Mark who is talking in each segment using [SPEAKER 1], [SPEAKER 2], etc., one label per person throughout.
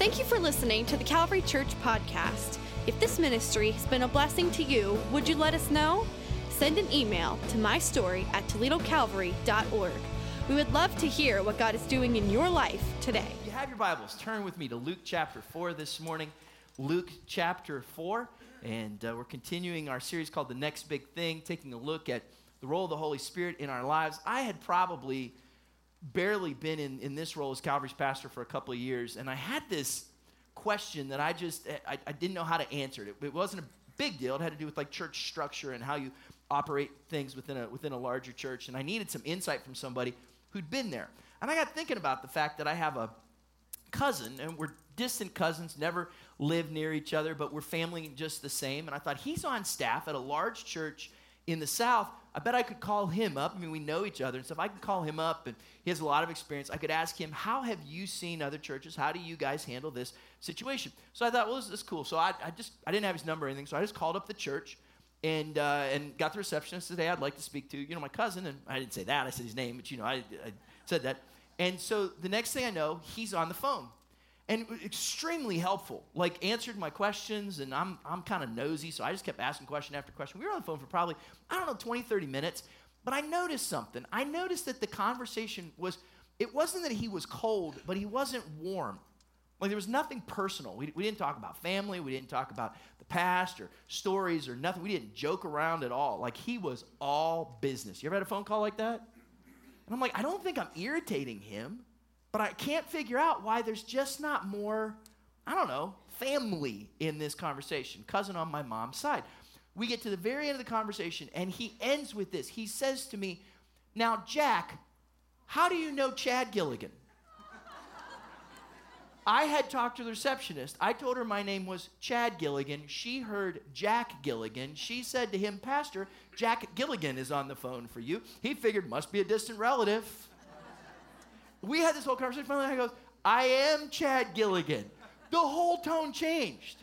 [SPEAKER 1] Thank you for listening to the Calvary Church podcast. If this ministry has been a blessing to you, would you let us know? Send an email to mystory at toledocalvary.org. We would love to hear what God is doing in your life today.
[SPEAKER 2] You have your Bibles, turn with me to Luke chapter 4 this morning. Luke chapter 4. And uh, we're continuing our series called The Next Big Thing, taking a look at the role of the Holy Spirit in our lives. I had probably barely been in, in this role as Calvary's pastor for a couple of years, and I had this question that I just eh, I, I didn't know how to answer it. It wasn't a big deal. It had to do with like church structure and how you operate things within a within a larger church. And I needed some insight from somebody who'd been there. And I got thinking about the fact that I have a cousin, and we're distant cousins, never lived near each other, but we're family just the same. And I thought he's on staff at a large church in the South. I bet I could call him up. I mean, we know each other and stuff. I could call him up, and he has a lot of experience. I could ask him, How have you seen other churches? How do you guys handle this situation? So I thought, Well, this is cool. So I, I just, I didn't have his number or anything, so I just called up the church and uh, and got the receptionist today. I'd like to speak to you know my cousin, and I didn't say that. I said his name, but you know I, I said that. And so the next thing I know, he's on the phone, and extremely helpful. Like answered my questions, and I'm I'm kind of nosy, so I just kept asking question after question. We were on the phone for probably I don't know 20, 30 minutes, but I noticed something. I noticed that the conversation was it wasn't that he was cold, but he wasn't warm. Like there was nothing personal. We, we didn't talk about family. We didn't talk about the past or stories or nothing. We didn't joke around at all. Like he was all business. You ever had a phone call like that? And I'm like, I don't think I'm irritating him, but I can't figure out why there's just not more, I don't know, family in this conversation. Cousin on my mom's side. We get to the very end of the conversation, and he ends with this. He says to me, Now, Jack, how do you know Chad Gilligan? I had talked to the receptionist. I told her my name was Chad Gilligan. She heard Jack Gilligan. She said to him, Pastor, Jack Gilligan is on the phone for you. He figured must be a distant relative. We had this whole conversation. Finally, I goes, I am Chad Gilligan. The whole tone changed.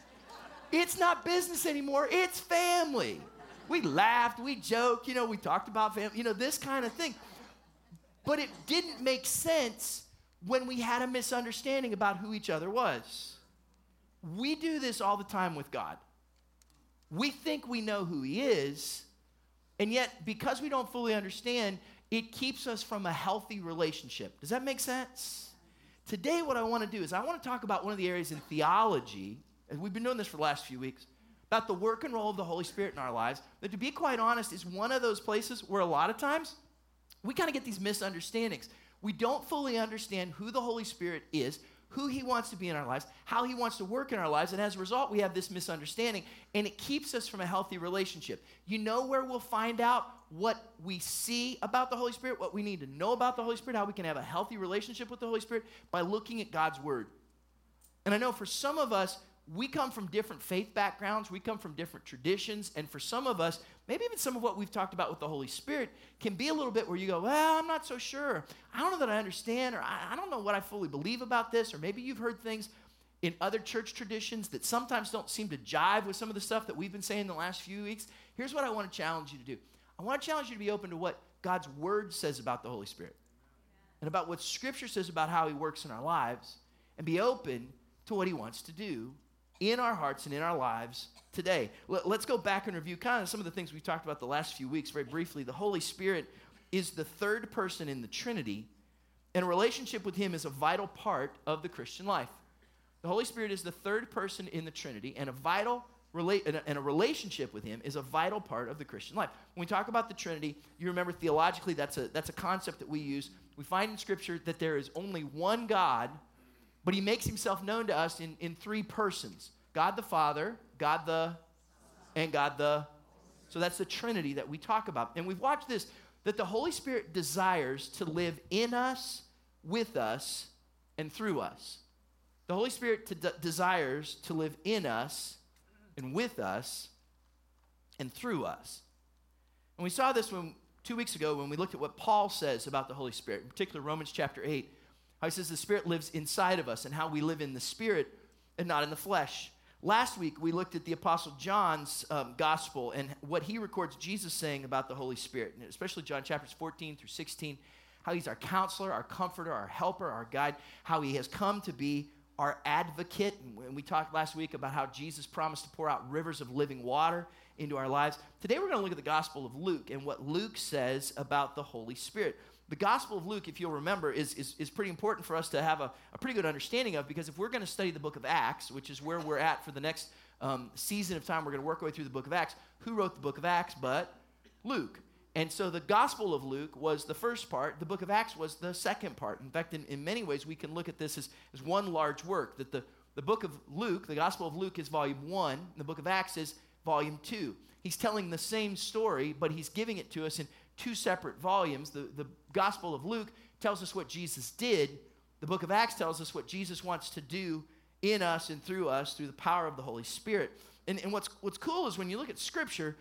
[SPEAKER 2] It's not business anymore, it's family. We laughed, we joked, you know, we talked about family, you know, this kind of thing. But it didn't make sense when we had a misunderstanding about who each other was. We do this all the time with God. We think we know who He is, and yet, because we don't fully understand, it keeps us from a healthy relationship. Does that make sense? Today, what I want to do is I want to talk about one of the areas in theology, and we've been doing this for the last few weeks, about the work and role of the Holy Spirit in our lives. That, to be quite honest, is one of those places where a lot of times we kind of get these misunderstandings we don't fully understand who the Holy Spirit is, who He wants to be in our lives, how He wants to work in our lives, and as a result, we have this misunderstanding, and it keeps us from a healthy relationship. You know where we'll find out what we see about the Holy Spirit, what we need to know about the Holy Spirit, how we can have a healthy relationship with the Holy Spirit by looking at God's Word. And I know for some of us, we come from different faith backgrounds, we come from different traditions, and for some of us, maybe even some of what we've talked about with the Holy Spirit can be a little bit where you go, Well, I'm not so sure. I don't know that I understand, or I, don't know what I fully believe about this, or maybe you've heard things in other church traditions that sometimes don't seem to jive with some of the stuff that we've been saying the last few weeks. Here's what I want to challenge you to do I want to challenge you to be open to what God's Word says about the Holy Spirit and about what Scripture says about how He works in our lives, and be open to what He wants to do in our hearts and in our lives today. Let's go back and review kind of some of the things we've talked about the last few weeks very briefly. The Holy Spirit is the third person in the Trinity, and a relationship with Him is a vital part of the Christian life. The Holy Spirit is the third person in the Trinity, and a vital and a relationship with him is a vital part of the Christian life. When we talk about the Trinity, you remember theologically that's a, that's a concept that we use. We find in Scripture that there is only one God but he makes himself known to us in, in three persons God the Father, God the, and God the. So that's the Trinity that we talk about. And we've watched this that the Holy Spirit desires to live in us, with us, and through us. The Holy Spirit to desires to live in us and with us and through us. And we saw this when two weeks ago when we looked at what Paul says about the Holy Spirit, in particular Romans chapter 8. How he says the Spirit lives inside of us and how we live in the Spirit and not in the flesh. Last week, we looked at the Apostle John's um, gospel and what he records Jesus saying about the Holy Spirit, and especially John chapters 14 through 16, how he's our counselor, our comforter, our helper, our guide, how he has come to be our advocate. And we talked last week about how Jesus promised to pour out rivers of living water into our lives. Today we're going to look at the Gospel of Luke and what Luke says about the Holy Spirit. The Gospel of Luke, if you'll remember, is, is, is pretty important for us to have a, a pretty good understanding of because if we're going to study the book of Acts, which is where we're at for the next um, season of time, we're going to work our way through the book of Acts. Who wrote the book of Acts but Luke? And so the Gospel of Luke was the first part, the book of Acts was the second part. In fact, in, in many ways, we can look at this as, as one large work. That the, the book of Luke, the Gospel of Luke, is volume one, the book of Acts is volume two. He's telling the same story, but he's giving it to us in two separate volumes. The, the Gospel of Luke tells us what Jesus did, the book of Acts tells us what Jesus wants to do in us and through us through the power of the Holy Spirit. And, and what's, what's cool is when you look at Scripture,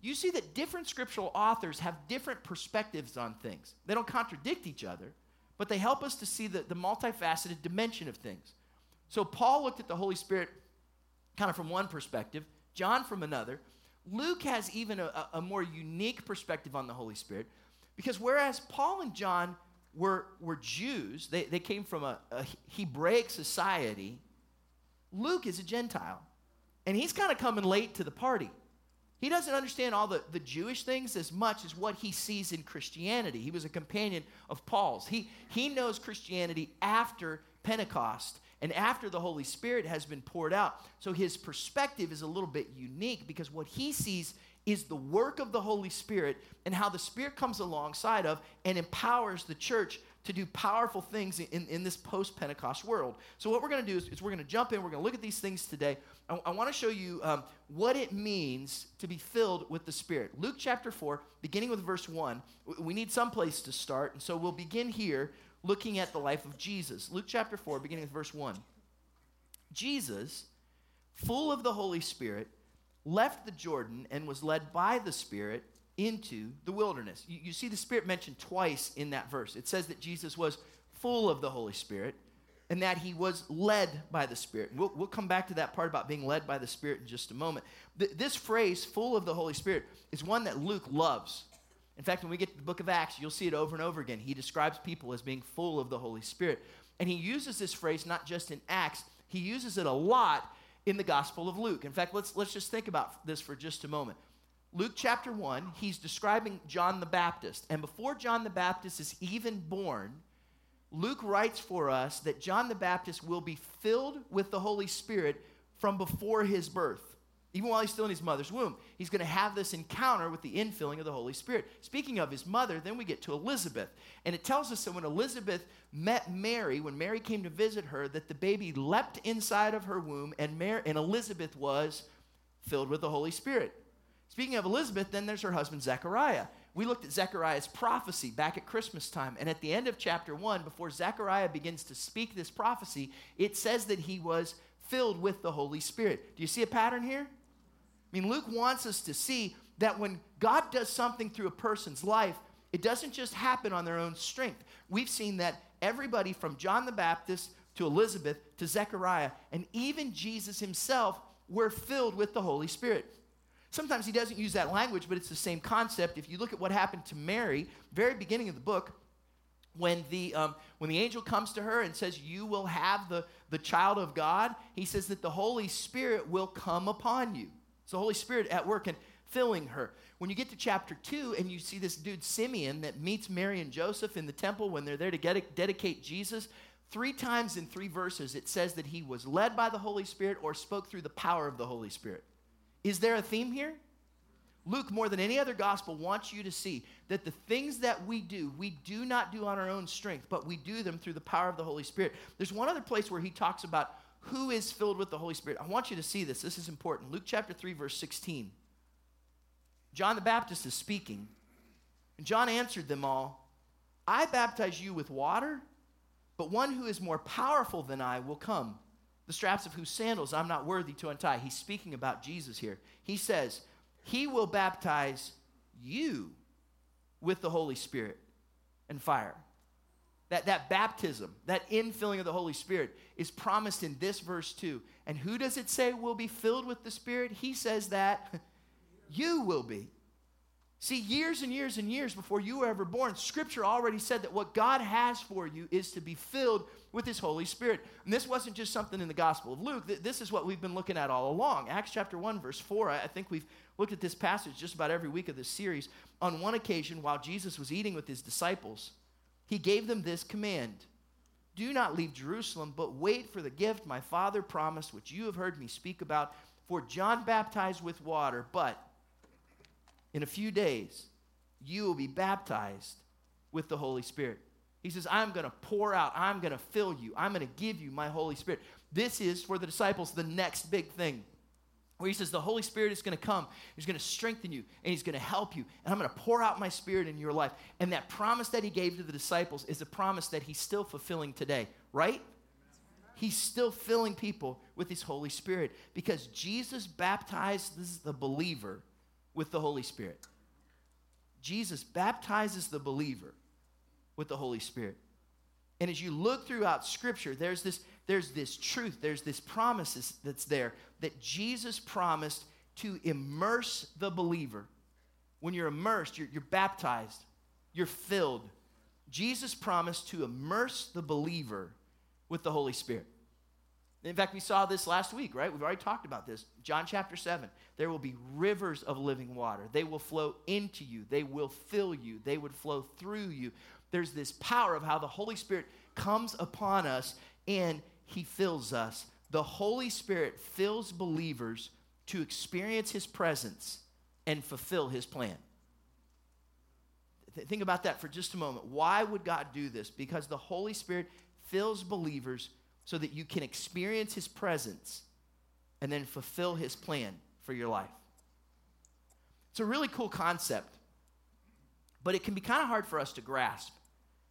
[SPEAKER 2] you see that different scriptural authors have different perspectives on things. They don't contradict each other, but they help us to see the, the multifaceted dimension of things. So Paul looked at the Holy Spirit kind of from one perspective, John from another. Luke has even a, a more unique perspective on the Holy Spirit because whereas Paul and John were, were Jews, they, they came from a, a Hebraic society, Luke is a Gentile. And he's kind of coming late to the party. He doesn't understand all the, the Jewish things as much as what he sees in Christianity. He was a companion of Paul's. He, he knows Christianity after Pentecost and after the Holy Spirit has been poured out. So his perspective is a little bit unique because what he sees is the work of the Holy Spirit and how the Spirit comes alongside of and empowers the church to do powerful things in, in this post Pentecost world. So, what we're going to do is, is, we're going to jump in, we're going to look at these things today. I, I want to show you um, what it means to be filled with the Spirit. Luke chapter 4, beginning with verse 1, we need some place to start, and so we'll begin here looking at the life of Jesus. Luke chapter 4, beginning with verse 1. Jesus, full of the Holy Spirit, left the Jordan and was led by the Spirit into the wilderness. You, you, see the Spirit mentioned twice in that verse. It says that Jesus was full of the Holy Spirit and that he was led by the Spirit. We'll, we'll come back to that part about being led by the Spirit in just a moment. Th- this phrase, full of the Holy Spirit, is one that Luke loves. In fact, when we get to the book of Acts, you'll see it over and over again. He describes people as being full of the Holy Spirit. And he uses this phrase not just in Acts, he uses it a lot in the Gospel of Luke. In fact, let's, let's just think about this for just a moment. Luke chapter 1, he's describing John the Baptist. And before John the Baptist is even born, Luke writes for us that John the Baptist will be filled with the Holy Spirit from before his birth. Even while he's still in his mother's womb, he's going to have this encounter with the infilling of the Holy Spirit. Speaking of his mother, then we get to Elizabeth. And it tells us that when Elizabeth met Mary, when Mary came to visit her, that the baby leapt inside of her womb, and, Mary, and Elizabeth was filled with the Holy Spirit. Speaking of Elizabeth, then there's her husband Zechariah. We looked at Zechariah's prophecy back at Christmas time. And at the end of chapter 1, before Zechariah begins to speak this prophecy, it says that he was filled with the Holy Spirit. Do you see a pattern here? I mean, Luke wants us to see that when God does something through a person's life, it doesn't just happen on their own strength. We've seen that everybody from John the Baptist to Elizabeth to Zechariah and even Jesus himself were filled with the Holy Spirit. Sometimes he doesn't use that language, but it's the same concept. If you look at what happened to Mary, very beginning of the book, when the, um, when the angel comes to her and says, You will have the, the child of God, he says that the Holy Spirit will come upon you. It's the Holy Spirit at work and filling her. When you get to chapter 2 and you see this dude Simeon that meets Mary and Joseph in the temple when they're there to get, dedicate Jesus, three times in three verses it says that he was led by the Holy Spirit or spoke through the power of the Holy Spirit. Is there a theme here? Luke, more than any other gospel, wants you to see that the things that we do, we do not do on our own strength, but we do them through the power of the Holy Spirit. There's one other place where he talks about who is filled with the Holy Spirit. I want you to see this. This is important. Luke chapter 3, verse 16. John the Baptist is speaking, and John answered them all I baptize you with water, but one who is more powerful than I will come the straps of whose sandals I'm not worthy to untie. He's speaking about Jesus here. He says, He will baptize you with the Holy Spirit and fire. That, that baptism, that infilling of the Holy Spirit is promised in this verse too. And who does it say will be filled with the Spirit? He says that you will be. See, years and years and years before you were ever born, Scripture already said that what God has for you is to be filled with His Holy Spirit. And this wasn't just something in the Gospel of Luke. This is what we've been looking at all along. Acts chapter 1, verse 4. I think we've looked at this passage just about every week of this series. On one occasion, while Jesus was eating with His disciples, He gave them this command Do not leave Jerusalem, but wait for the gift my Father promised, which you have heard me speak about. For John baptized with water, but in a few days, you will be baptized with the Holy Spirit. He says, I'm going to pour out, I'm going to fill you, I'm going to give you my Holy Spirit. This is for the disciples the next big thing. Where he says, The Holy Spirit is going to come, He's going to strengthen you, and He's going to help you, and I'm going to pour out my Spirit in your life. And that promise that He gave to the disciples is a promise that He's still fulfilling today, right? He's still filling people with His Holy Spirit because Jesus baptized the believer with the Holy Spirit. Jesus baptizes the believer with the Holy Spirit. And as you look throughout Scripture, there's this, there's this truth, there's this promise that's there that Jesus promised to immerse the believer. When you're immersed, you're, you're baptized, you're filled. Jesus promised to immerse the believer with the Holy Spirit. In fact, we saw this last week, right? We've already talked about this. John chapter 7. There will be rivers of living water. They will flow into you, they will fill you, they would flow through you. There's this power of how the Holy Spirit comes upon us and he fills us. The Holy Spirit fills believers to experience his presence and fulfill his plan. Think about that for just a moment. Why would God do this? Because the Holy Spirit fills believers so that you can experience His presence and then fulfill His plan for your life. It's a really cool concept, but it can be kind of hard for us to grasp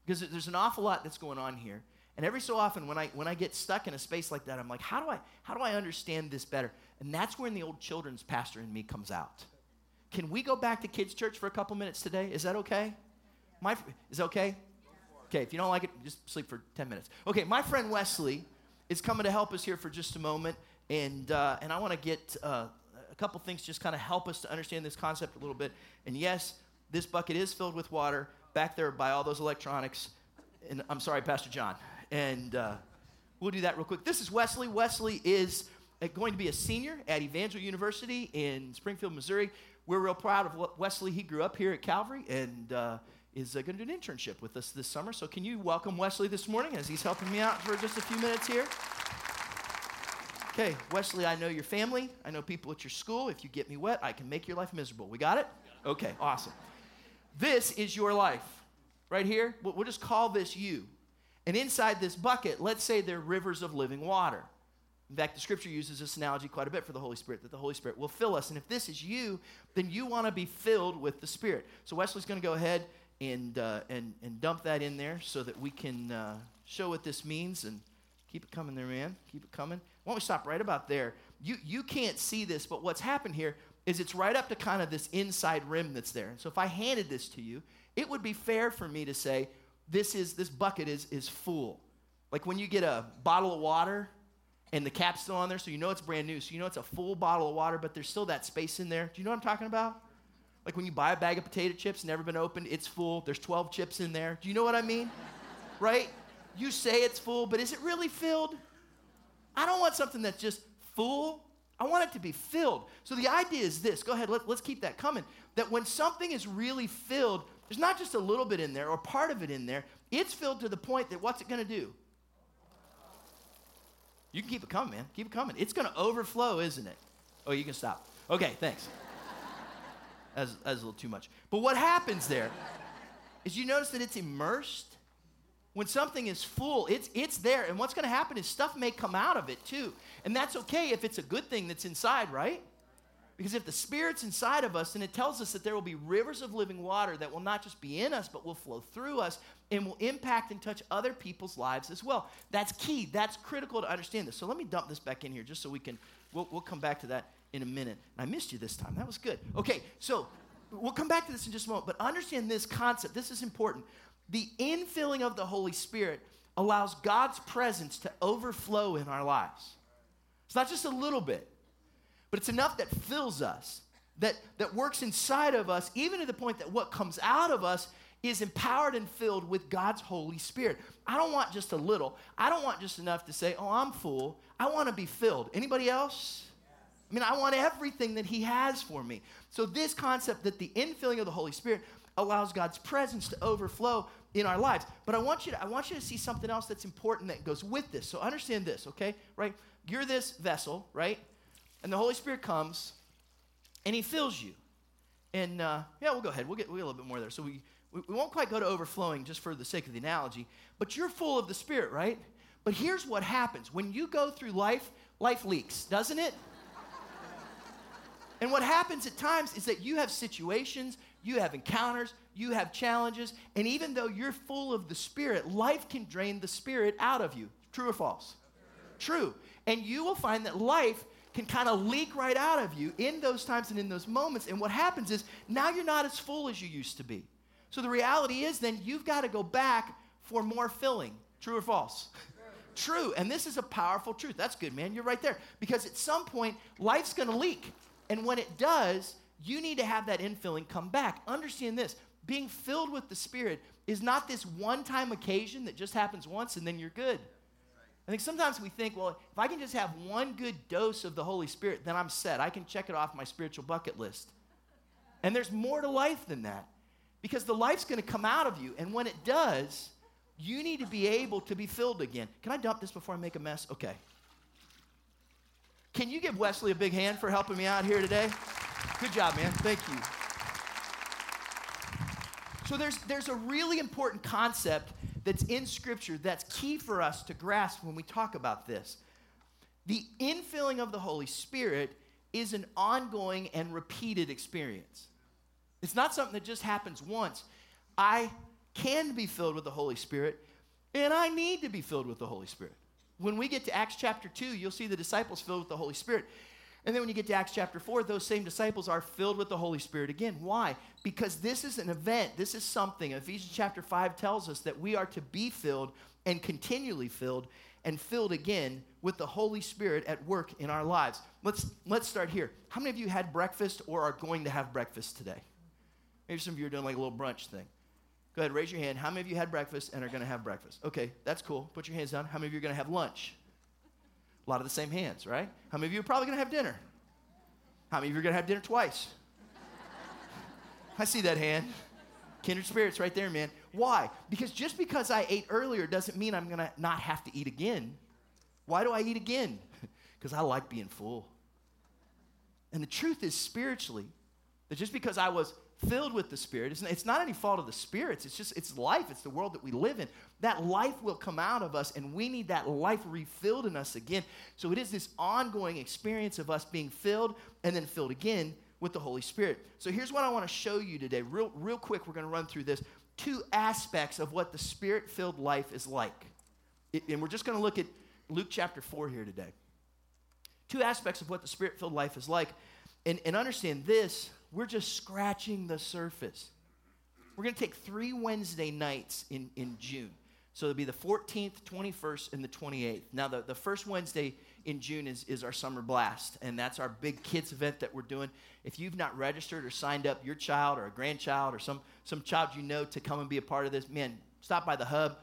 [SPEAKER 2] because there's an awful lot that's going on here. And every so often when I when I get stuck in a space like that, I'm like, how do I how do I understand this better? And that's when the old children's pastor in me comes out. Can we go back to kids' church for a couple minutes today? Is that okay? My is that okay? Okay, if you don't like it, just sleep for 10 minutes. Okay, my friend Wesley is coming to help us here for just a moment, and, uh, and I want to get uh, a couple things just kind of help us to understand this concept a little bit. And yes, this bucket is filled with water back there by all those electronics. And I'm sorry, Pastor John. And uh, we'll do that real quick. This is Wesley. Wesley is going to be a senior at Evangel University in Springfield, Missouri. We're real proud of Wesley. He grew up here at Calvary, and uh, is uh, going to do an internship with us this summer. So, can you welcome Wesley this morning as he's helping me out for just a few minutes here? Okay, Wesley, I know your family. I know people at your school. If you get me wet, I can make your life miserable. We got it? Okay, awesome. This is your life right here. We'll just call this you. And inside this bucket, let's say there are rivers of living water. In fact, the scripture uses this analogy quite a bit for the Holy Spirit, that the Holy Spirit will fill us. And if this is you, then you want to be filled with the Spirit. So Wesley's going to go ahead and, uh, and, and dump that in there so that we can uh, show what this means and keep it coming there, man. Keep it coming. Why don't we stop right about there? You, you can't see this, but what's happened here is it's right up to kind of this inside rim that's there. And so if I handed this to you, it would be fair for me to say, this is this bucket is is full. Like when you get a bottle of water and the cap's still on there, so you know it's brand new, so you know it's a full bottle of water, but there's still that space in there. Do you know what I'm talking about? Like when you buy a bag of potato chips, never been opened, it's full. There's 12 chips in there. Do you know what I mean? right? You say it's full, but is it really filled? I don't want something that's just full. I want it to be filled. So the idea is this go ahead, let, us keep that coming. That when something is really filled, there's not just a little bit in there or part of it in there, it's filled to the point that what's it going to do? You can keep it coming, man. Keep it coming. It's going to overflow, isn't it? Oh, you can stop. Okay, thanks. That's, that's a little too much. But what happens there is you notice that it's immersed. When something is full, it's, it's there. And what's going to happen is stuff may come out of it too. And that's okay if it's a good thing that's inside, right? Because if the Spirit's inside of us, then it tells us that there will be rivers of living water that will not just be in us, but will flow through us and will impact and touch other people's lives as well. That's key. That's critical to understand this. So let me dump this back in here just so we can, we'll, we'll come back to that in a minute. I missed you this time. That was good. Okay, so we'll come back to this in just a moment, but understand this concept. This is important. The infilling of the Holy Spirit allows God's presence to overflow in our lives. It's not just a little bit, but it's enough that fills us. that, that works inside of us, even to the point that what comes out of us is empowered and filled with God's Holy Spirit. I don't want just a little. I don't want just enough to say, "Oh, I'm full." I want to be filled. Anybody else? I mean, I want everything that he has for me. So this concept that the infilling of the Holy Spirit allows God's presence to overflow in our lives. But I want you to I want you to see something else that's important that goes with this. So understand this, okay? Right? You're this vessel, right? And the Holy Spirit comes and he fills you. And uh, yeah, we'll go ahead. We'll get, we'll get a little bit more there. So we, we, we won't quite go to overflowing just for the sake of the analogy, but you're full of the Spirit, right? But here's what happens when you go through life, life leaks, doesn't it? and what happens at times is that you have situations, you have encounters, you have challenges, and even though you're full of the Spirit, life can drain the Spirit out of you. True or false? True. And you will find that life can kind of leak right out of you in those times and in those moments. And what happens is now you're not as full as you used to be. So the reality is then you've got to go back for more filling. True or false? True. And this is a powerful truth. That's good, man. You're right there. Because at some point, life's going to leak. And when it does, you need to have that infilling come back. Understand this being filled with the Spirit is not this one time occasion that just happens once and then you're good. I think sometimes we think, well, if I can just have one good dose of the Holy Spirit, then I'm set. I can check it off my spiritual bucket list. And there's more to life than that because the life's going to come out of you. And when it does, you need to be able to be filled again. Can I dump this before I make a mess? Okay. Can you give Wesley a big hand for helping me out here today? Good job, man. Thank you. So there's, there's a really important concept that's in Scripture that's key for us to grasp when we talk about this. The infilling of the Holy Spirit is an ongoing and repeated experience. It's not something that just happens once. I can be filled with the Holy Spirit, and I need to be filled with the Holy Spirit. When we get to Acts chapter 2, you'll see the disciples filled with the Holy Spirit. And then when you get to Acts chapter 4, those same disciples are filled with the Holy Spirit again. Why? Because this is an event, this is something. Ephesians chapter 5 tells us that we are to be filled and continually filled and filled again with the Holy Spirit at work in our lives. Let's, let's start here. How many of you had breakfast or are going to have breakfast today? Maybe some of you are doing like a little brunch thing. Go ahead, raise your hand. How many of you had breakfast and are going to have breakfast? Okay, that's cool. Put your hands down. How many of you are going to have lunch? A lot of the same hands, right? How many of you are probably going to have dinner? How many of you are going to have dinner twice? I see that hand. Kindred spirits right there, man. Why? Because just because I ate earlier doesn't mean I'm going to not have to eat again. Why do I eat again? Because I like being full. And the truth is, spiritually, that just because I was filled with the Spirit. It's, not any fault of the spirits. It's just, it's life. It's the world that we live in. That life will come out of us, and we need that life refilled in us again. So it is this ongoing experience of us being filled and then filled again with the Holy Spirit. So here's what I want to show you today. Real, real quick, we're going to run through this. Two aspects of what the Spirit filled life is like. It, and we're just going to look at Luke chapter 4 here today. Two aspects of what the Spirit filled life is like. And, and understand this we're just scratching the surface. We're going to take three Wednesday nights in, in June. So it'll be the 14th, 21st, and the 28th. Now, the, the first Wednesday in June is, is our summer blast, and that's our big kids event that we're doing. If you've not registered or signed up your child or a grandchild or some, some child you know to come and be a part of this, man, stop by the hub,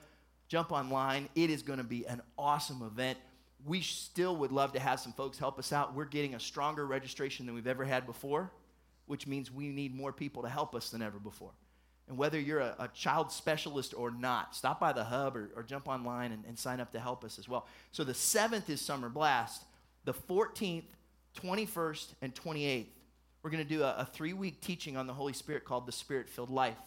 [SPEAKER 2] jump online. It is going to be an awesome event. We still would love to have some folks help us out. We're getting a stronger registration than we've ever had before which means we need more people to help us than ever before. And whether you're a, a child specialist or not, stop by the hub or, or jump online and, and sign up to help us as well. So the 7th is Summer Blast. The 14th, 21st, and 28th, we're going to do a, a three week teaching on the Holy Spirit called the Spirit Filled Life.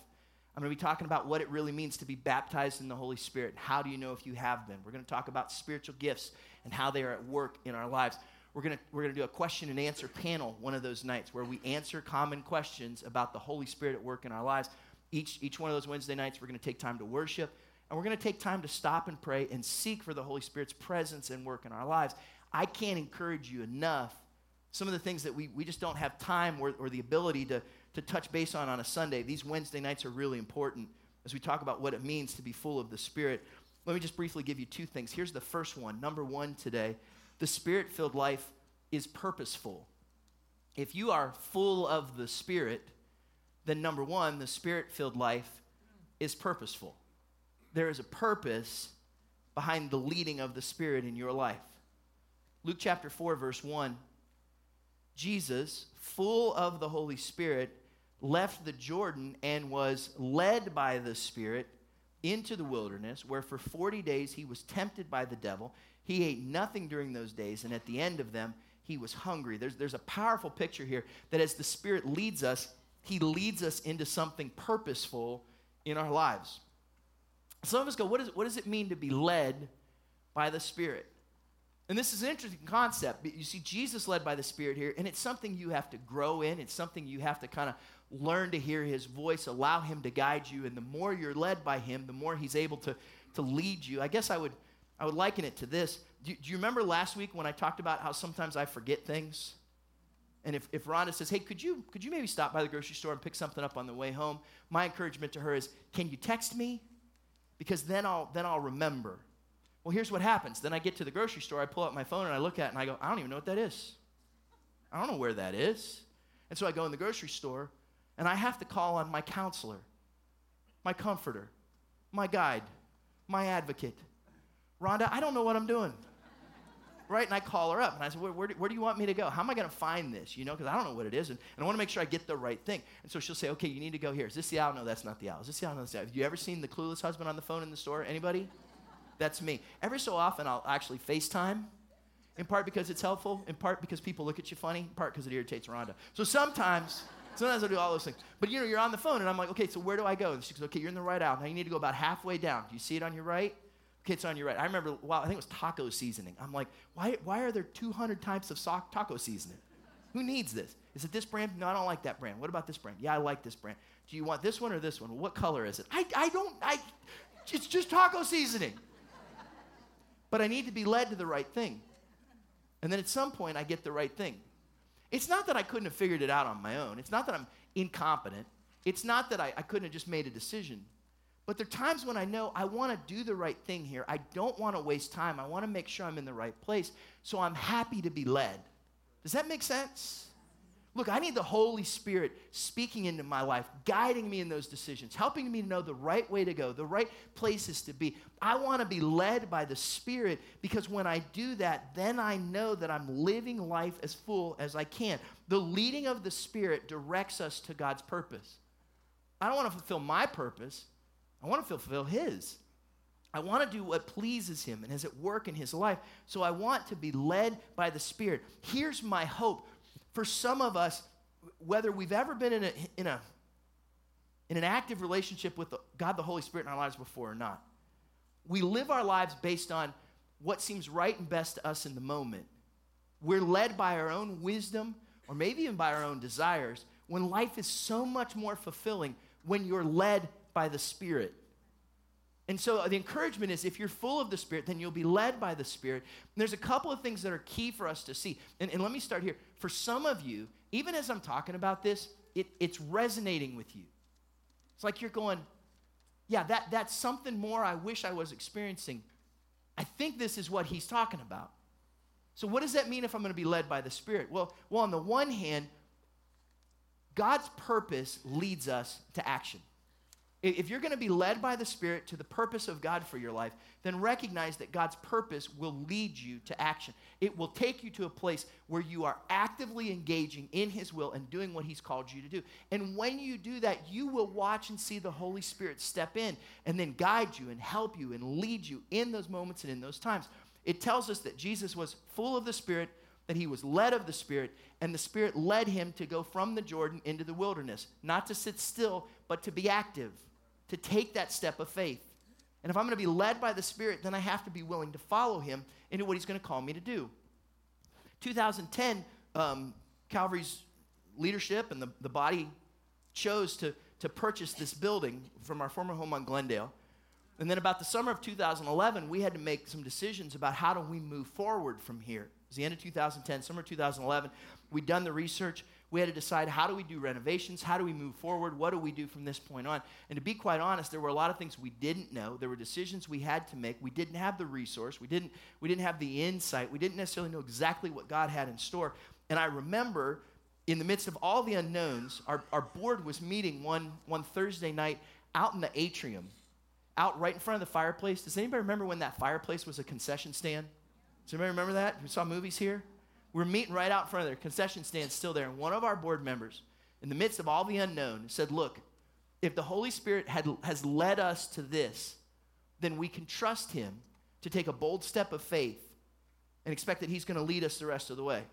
[SPEAKER 2] I'm going to be talking about what it really means to be baptized in the Holy Spirit. How do you know if you have been? We're going to talk about spiritual gifts and how they are at work in our lives we're going we're gonna do a question and answer panel one of those nights where we answer common questions about the Holy Spirit at work in our lives. Each, each one of those Wednesday nights, we're going to take time to worship, and we're going to take time to stop and pray and seek for the Holy Spirit's presence and work in our lives. I can't encourage you enough. Some of the things that we, we just don't have time or, or the ability to, to touch base on on a Sunday, these Wednesday nights are really important as we talk about what it means to be full of the Spirit. Let me just briefly give you two things. Here's the first one. Number one today the spirit filled life is purposeful. if you are full of the Spirit, then number one, the Spirit filled life is purposeful. There is a purpose behind the leading of the Spirit in your life. Luke chapter 4, verse 1 Jesus, full of the Holy Spirit, left the Jordan and was led by the Spirit into the wilderness, where for 40 days he was tempted by the devil. He ate nothing during those days, and at the end of them, he was hungry. There's, there's a powerful picture here that as the Spirit leads us, he leads us into something purposeful in our lives. Some of us go, what, is, what does it mean to be led by the Spirit? And this is an interesting concept. You see, Jesus led by the Spirit here, and it's something you have to grow in. It's something you have to kind of learn to hear His voice, allow Him to guide you. And the more you're led by Him, the more He's able to, to lead you. I guess I would, I would liken it to this. Do, do you remember last week when I talked about how sometimes I forget things? And if, if Rhonda says, hey, could you, could you maybe stop by the grocery store and pick something up on the way home? My encouragement to her is, can you text me? Because then I'll, then I'll remember. Well, here's what happens. Then I get to the grocery store, I pull out my phone and I look at it and I go, I don't even know what that is. I don't know where that is. And so I go in the grocery store and I have to call on my counselor, my comforter, my guide, my advocate. Rhonda, I don't know what I'm doing right? And I call her up and I said, where, where, do, where do you want me to go? How am I going to find this? You know, because I don't know what it is. And, and I want to make sure I get the right thing. And so she'll say, okay, you need to go here. Is this the aisle? No, that's not the aisle. Is this the aisle? No, that's the aisle. Have you ever seen the clueless husband on the phone in the store? Anybody? That's me. Every so often, I'll actually FaceTime, in part because it's helpful, in part because people look at you funny, in part because it irritates Rhonda. So sometimes, sometimes I do all those things. But you know, you're on the phone, and I'm like, okay, so where do I go? And she goes, okay, you're in the right aisle. Now you need to go about halfway down. Do you see it on your right? It's on your right. I remember, wow, I think it was taco seasoning. I'm like, why, why are there 200 types of so- taco seasoning? Who needs this? Is it this brand? No, I don't like that brand. What about this brand? Yeah, I like this brand. Do you want this one or this one? What color is it? I, I don't, I, it's just taco seasoning. But I need to be led to the right thing. And then at some point, I get the right thing. It's not that I couldn't have figured it out on my own. It's not that I'm incompetent. It's not that I, I couldn't have just made a decision. But there are times when I know I want to do the right thing here. I don't want to waste time. I want to make sure I'm in the right place. So I'm happy to be led. Does that make sense? Look, I need the Holy Spirit speaking into my life, guiding me in those decisions, helping me to know the right way to go, the right places to be. I want to be led by the Spirit because when I do that, then I know that I'm living life as full as I can. The leading of the Spirit directs us to God's purpose. I don't want to fulfill my purpose. I want to fulfill His. I want to do what pleases Him and is at work in His life. So I want to be led by the Spirit. Here's my hope. For some of us, whether we've ever been in, a, in, a, in an active relationship with the, God the Holy Spirit in our lives before or not, we live our lives based on what seems right and best to us in the moment. We're led by our own wisdom or maybe even by our own desires when life is so much more fulfilling when you're led by the Spirit. And so uh, the encouragement is if you're full of the Spirit, then you'll be led by the Spirit. And there's a couple of things that are key for us to see. And, and let me start here. For some of you, even as I'm talking about this, it, it's resonating with you. It's like you're going, yeah, that, that's something more I wish I was experiencing. I think this is what he's talking about. So, what does that mean if I'm going to be led by the Spirit? Well, well, on the one hand, God's purpose leads us to action. If you're going to be led by the Spirit to the purpose of God for your life, then recognize that God's purpose will lead you to action. It will take you to a place where you are actively engaging in His will and doing what He's called you to do. And when you do that, you will watch and see the Holy Spirit step in and then guide you and help you and lead you in those moments and in those times. It tells us that Jesus was full of the Spirit, that he was led of the Spirit, and the Spirit led him to go from the Jordan into the wilderness, not to sit still, but to be active to take that step of faith. And if I'm going to be led by the Spirit, then I have to be willing to follow Him into what He's going to call me to do. 2010, um, Calvary's leadership and the, the body chose to, to purchase this building from our former home on Glendale. And then about the summer of 2011, we had to make some decisions about how do we move forward from here. It was the end of 2010, summer 2011. We'd done the research we had to decide how do we do renovations? How do we move forward? What do we do from this point on? And to be quite honest, there were a lot of things we didn't know. There were decisions we had to make. We didn't have the resource. We didn't, we didn't have the insight. We didn't necessarily know exactly what God had in store. And I remember in the midst of all the unknowns, our, our board was meeting one, one Thursday night out in the atrium, out right in front of the fireplace. Does anybody remember when that fireplace was a concession stand? Does anybody remember that? We saw movies here? We're meeting right out in front of there. Concession stand still there. And one of our board members, in the midst of all the unknown, said, Look, if the Holy Spirit had, has led us to this, then we can trust Him to take a bold step of faith and expect that He's going to lead us the rest of the way.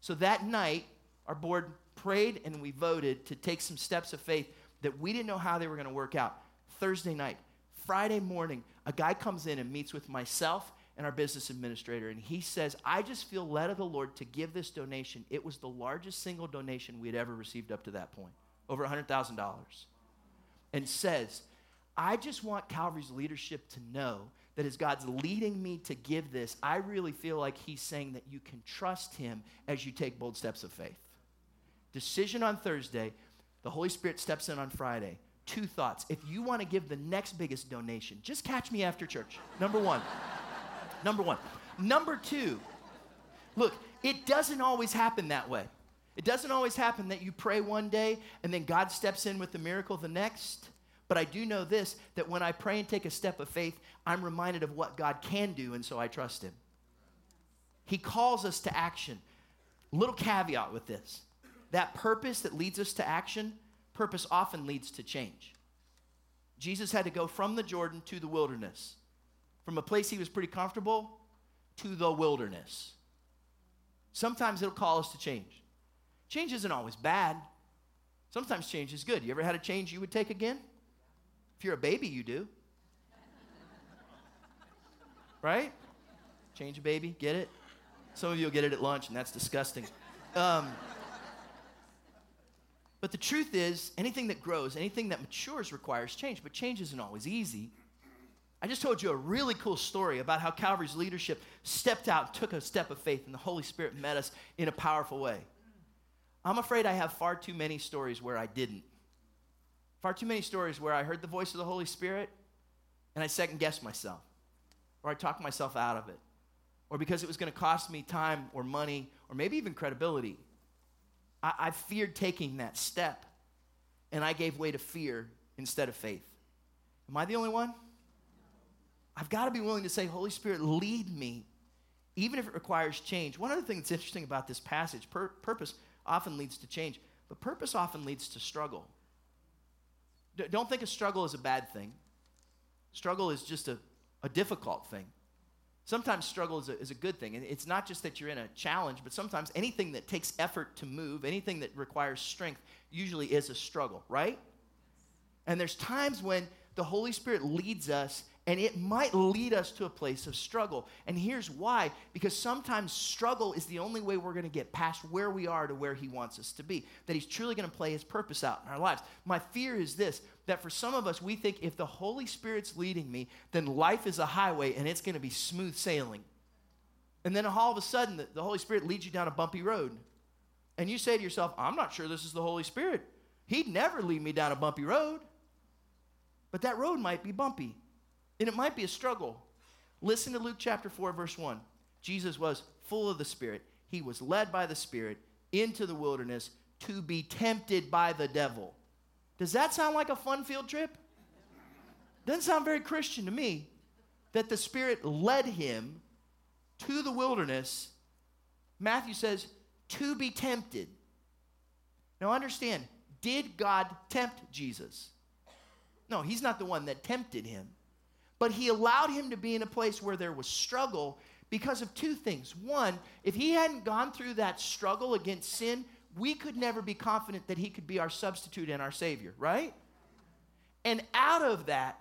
[SPEAKER 2] So that night, our board prayed and we voted to take some steps of faith that we didn't know how they were going to work out. Thursday night, Friday morning, a guy comes in and meets with myself and our business administrator, and he says, I just feel led of the Lord to give this donation. It was the largest single donation we had ever received up to that point, over $100,000. And says, I just want Calvary's leadership to know that as God's leading me to give this, I really feel like He's saying that you can trust Him as you take bold steps of faith. Decision on Thursday, the Holy Spirit steps in on Friday. Two thoughts. If you want to give the next biggest donation, just catch me after church. Number one. Number one. Number two, look, it doesn't always happen that way. It doesn't always happen that you pray one day and then God steps in with the miracle the next. But I do know this that when I pray and take a step of faith, I'm reminded of what God can do, and so I trust Him. He calls us to action. Little caveat with this that purpose that leads us to action, purpose often leads to change. Jesus had to go from the Jordan to the wilderness, from a place he was pretty comfortable to the wilderness. Sometimes it'll call us to change. Change isn't always bad. Sometimes change is good. You ever had a change you would take again? If you're a baby, you do. right? Change a baby, get it? Some of you will get it at lunch, and that's disgusting. Um, but the truth is, anything that grows, anything that matures requires change, but change isn't always easy. I just told you a really cool story about how Calvary's leadership stepped out, took a step of faith, and the Holy Spirit met us in a powerful way. I'm afraid I have far too many stories where I didn't. Far too many stories where I heard the voice of the Holy Spirit and I second guessed myself, or I talked myself out of it, or because it was going to cost me time or money or maybe even credibility. I, I feared taking that step, and I gave way to fear instead of faith. Am I the only one? I've got to be willing to say, Holy Spirit, lead me, even if it requires change. One other thing that's interesting about this passage pur- purpose often leads to change, but purpose often leads to struggle. D- don't think a struggle is a bad thing, struggle is just a, a difficult thing. Sometimes struggle is a, is a good thing. And it's not just that you're in a challenge, but sometimes anything that takes effort to move, anything that requires strength, usually is a struggle, right? And there's times when the Holy Spirit leads us and it might lead us to a place of struggle. And here's why because sometimes struggle is the only way we're going to get past where we are to where He wants us to be, that He's truly going to play His purpose out in our lives. My fear is this that for some of us, we think if the Holy Spirit's leading me, then life is a highway and it's going to be smooth sailing. And then all of a sudden, the, Holy Spirit leads you down a bumpy road. And you say to yourself, I'm not sure this is the Holy Spirit. He'd never lead me down a bumpy road. But that road might be bumpy. And it might be a struggle. Listen to Luke chapter 4, verse 1. Jesus was full of the Spirit. He was led by the Spirit into the wilderness to be tempted by the devil. Does that sound like a fun field trip? Doesn't sound very Christian to me that the Spirit led him to the wilderness. Matthew says, to be tempted. Now understand, did God tempt Jesus? No, he's not the one that tempted him. But he allowed him to be in a place where there was struggle because of two things. One, if he hadn't gone through that struggle against sin, we could never be confident that he could be our substitute and our savior, right? And out of that,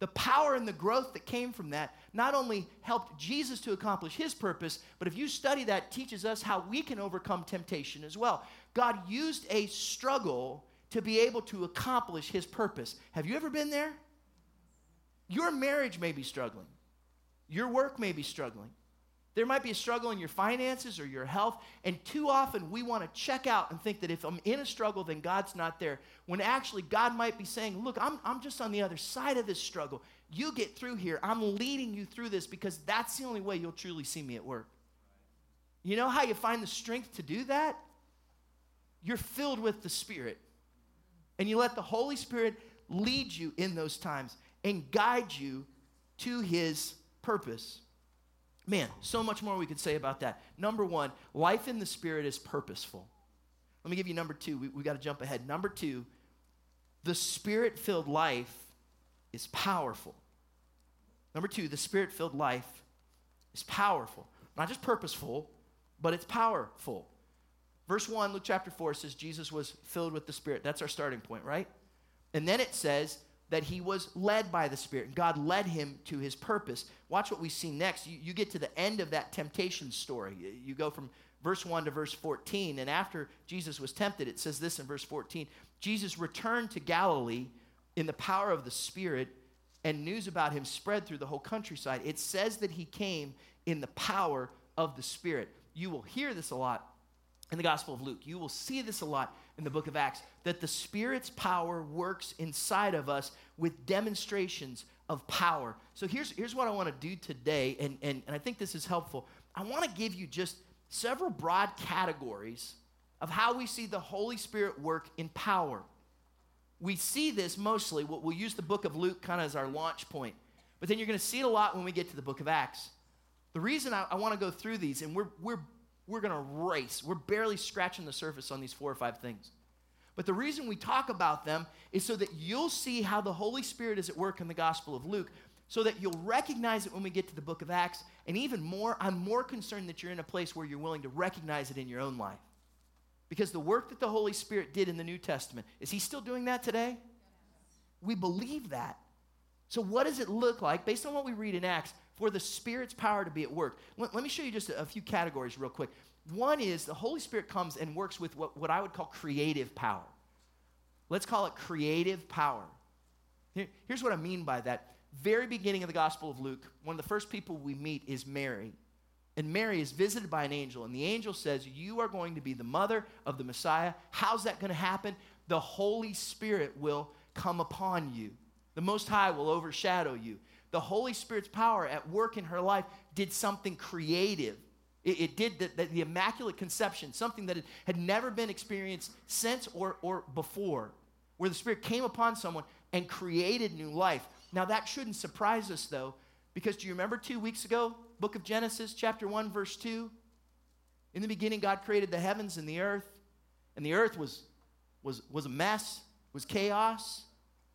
[SPEAKER 2] the power and the growth that came from that not only helped Jesus to accomplish his purpose, but if you study that, teaches us how we can overcome temptation as well. God used a struggle to be able to accomplish his purpose. Have you ever been there? Your marriage may be struggling. Your work may be struggling. There might be a struggle in your finances or your health, and too often we want to check out and think that if I'm in a struggle, then God's not there. When actually, God might be saying, Look, I'm, I'm just on the other side of this struggle. You get through here. I'm leading you through this because that's the only way you'll truly see me at work. You know how you find the strength to do that? you're filled with the Spirit. And you let the Holy Spirit lead you in those times and guide you to his purpose. Man, so much more we could say about that. Number one, life in the Spirit is purposeful. Let me give you number two. We, we got to jump ahead. Number two, the Spirit filled life is powerful. Number two, the Spirit filled life is powerful. Not just purposeful, but it's powerful. Verse 1, Luke chapter 4 says Jesus was filled with the Spirit. That's our starting point, right? And then it says that he was led by the Spirit. God led him to his purpose. Watch what we see next. You, you get to the end of that temptation story. You go from verse 1 to verse 14. And after Jesus was tempted, it says this in verse 14 Jesus returned to Galilee in the power of the Spirit, and news about him spread through the whole countryside. It says that he came in the power of the Spirit. You will hear this a lot in the Gospel of Luke. You will see this a lot in the book of Acts that the Spirit's power works inside of us with demonstrations of power. So here's, here's what I want to do today, and, and, and I think this is helpful. I want to give you just several broad categories of how we see the Holy Spirit work in power. We see this mostly, we'll use the book of Luke kind of as our launch point, but then you're going to see it a lot when we get to the book of Acts. The reason I, I want to go through these, and we're, we're we're going to race. We're barely scratching the surface on these four or five things. But the reason we talk about them is so that you'll see how the Holy Spirit is at work in the Gospel of Luke, so that you'll recognize it when we get to the book of Acts. And even more, I'm more concerned that you're in a place where you're willing to recognize it in your own life. Because the work that the Holy Spirit did in the New Testament, is He still doing that today? We believe that. So, what does it look like, based on what we read in Acts, for the Spirit's power to be at work. Let, let me show you just a, a, few categories real quick. One is the Holy Spirit comes and works with what, what I would call creative power. Let's call it creative power. Here, here's what I mean by that. Very beginning of the Gospel of Luke, one of the first people we meet is Mary. And Mary is visited by an angel, and the angel says, You are going to be the mother of the Messiah. How's that going to happen? The Holy Spirit will come upon you. The Most High will overshadow you the Holy Spirit's power at work in her life did something creative. It, it did the, the, the, Immaculate Conception, something that had, never been experienced since or, or before, where the Spirit came upon someone and created new life. Now, that shouldn't surprise us, though, because do you remember two weeks ago, book of Genesis, chapter 1, verse 2? In the beginning, God created the heavens and the earth, and the earth was, was, was a mess, was chaos.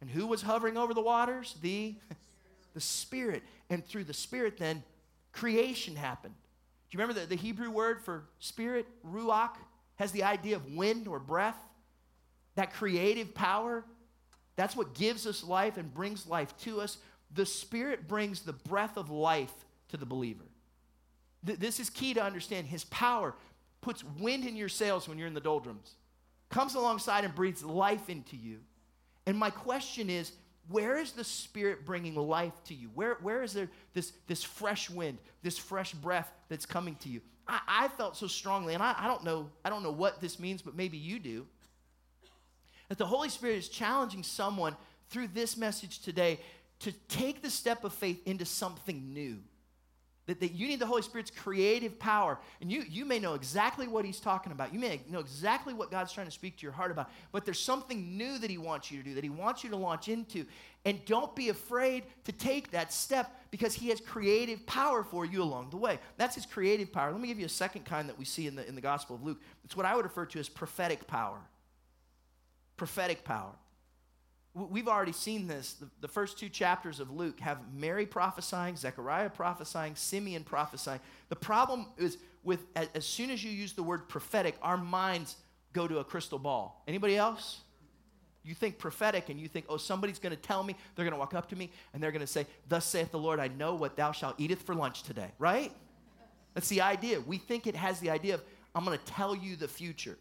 [SPEAKER 2] And who was hovering over the waters? The the Spirit. And through the Spirit, then, creation happened. Do you remember the, the Hebrew word for spirit, ruach, has the idea of wind or breath? That creative power, that's what gives us life and brings life to us. The Spirit brings the breath of life to the believer. Th- this is key to understand. His power puts wind in your sails when you're in the doldrums, comes alongside and breathes life into you. And my question is where is the Spirit bringing life to you? Where, where is there this, this fresh wind, this fresh breath that's coming to you? I, I felt so strongly, and I, I, don't know, I don't know what this means, but maybe you do, that the Holy Spirit is challenging someone through this message today to take the step of faith into something new. That, that you need the Holy Spirit's creative power. And you, you may know exactly what He's talking about. You may know exactly what God's trying to speak to your heart about. But there's something new that He wants you to do, that He wants you to launch into. And don't be afraid to take that step because He has creative power for you along the way. That's His creative power. Let me give you a second kind that we see in the, in the Gospel of Luke. It's what I would refer to as prophetic power. Prophetic power. We've already seen this. The, first two chapters of Luke have Mary prophesying, Zechariah prophesying, Simeon prophesying. The problem is with as, as soon as you use the word prophetic, our minds go to a crystal ball. Anybody else? You think prophetic and you think, oh, somebody's going to tell me, they're going to walk up to me and they're going to say, Thus saith the Lord, I know what thou shalt eateth for lunch today, right? That's the idea. We think it has the idea of, I'm going to tell you the future.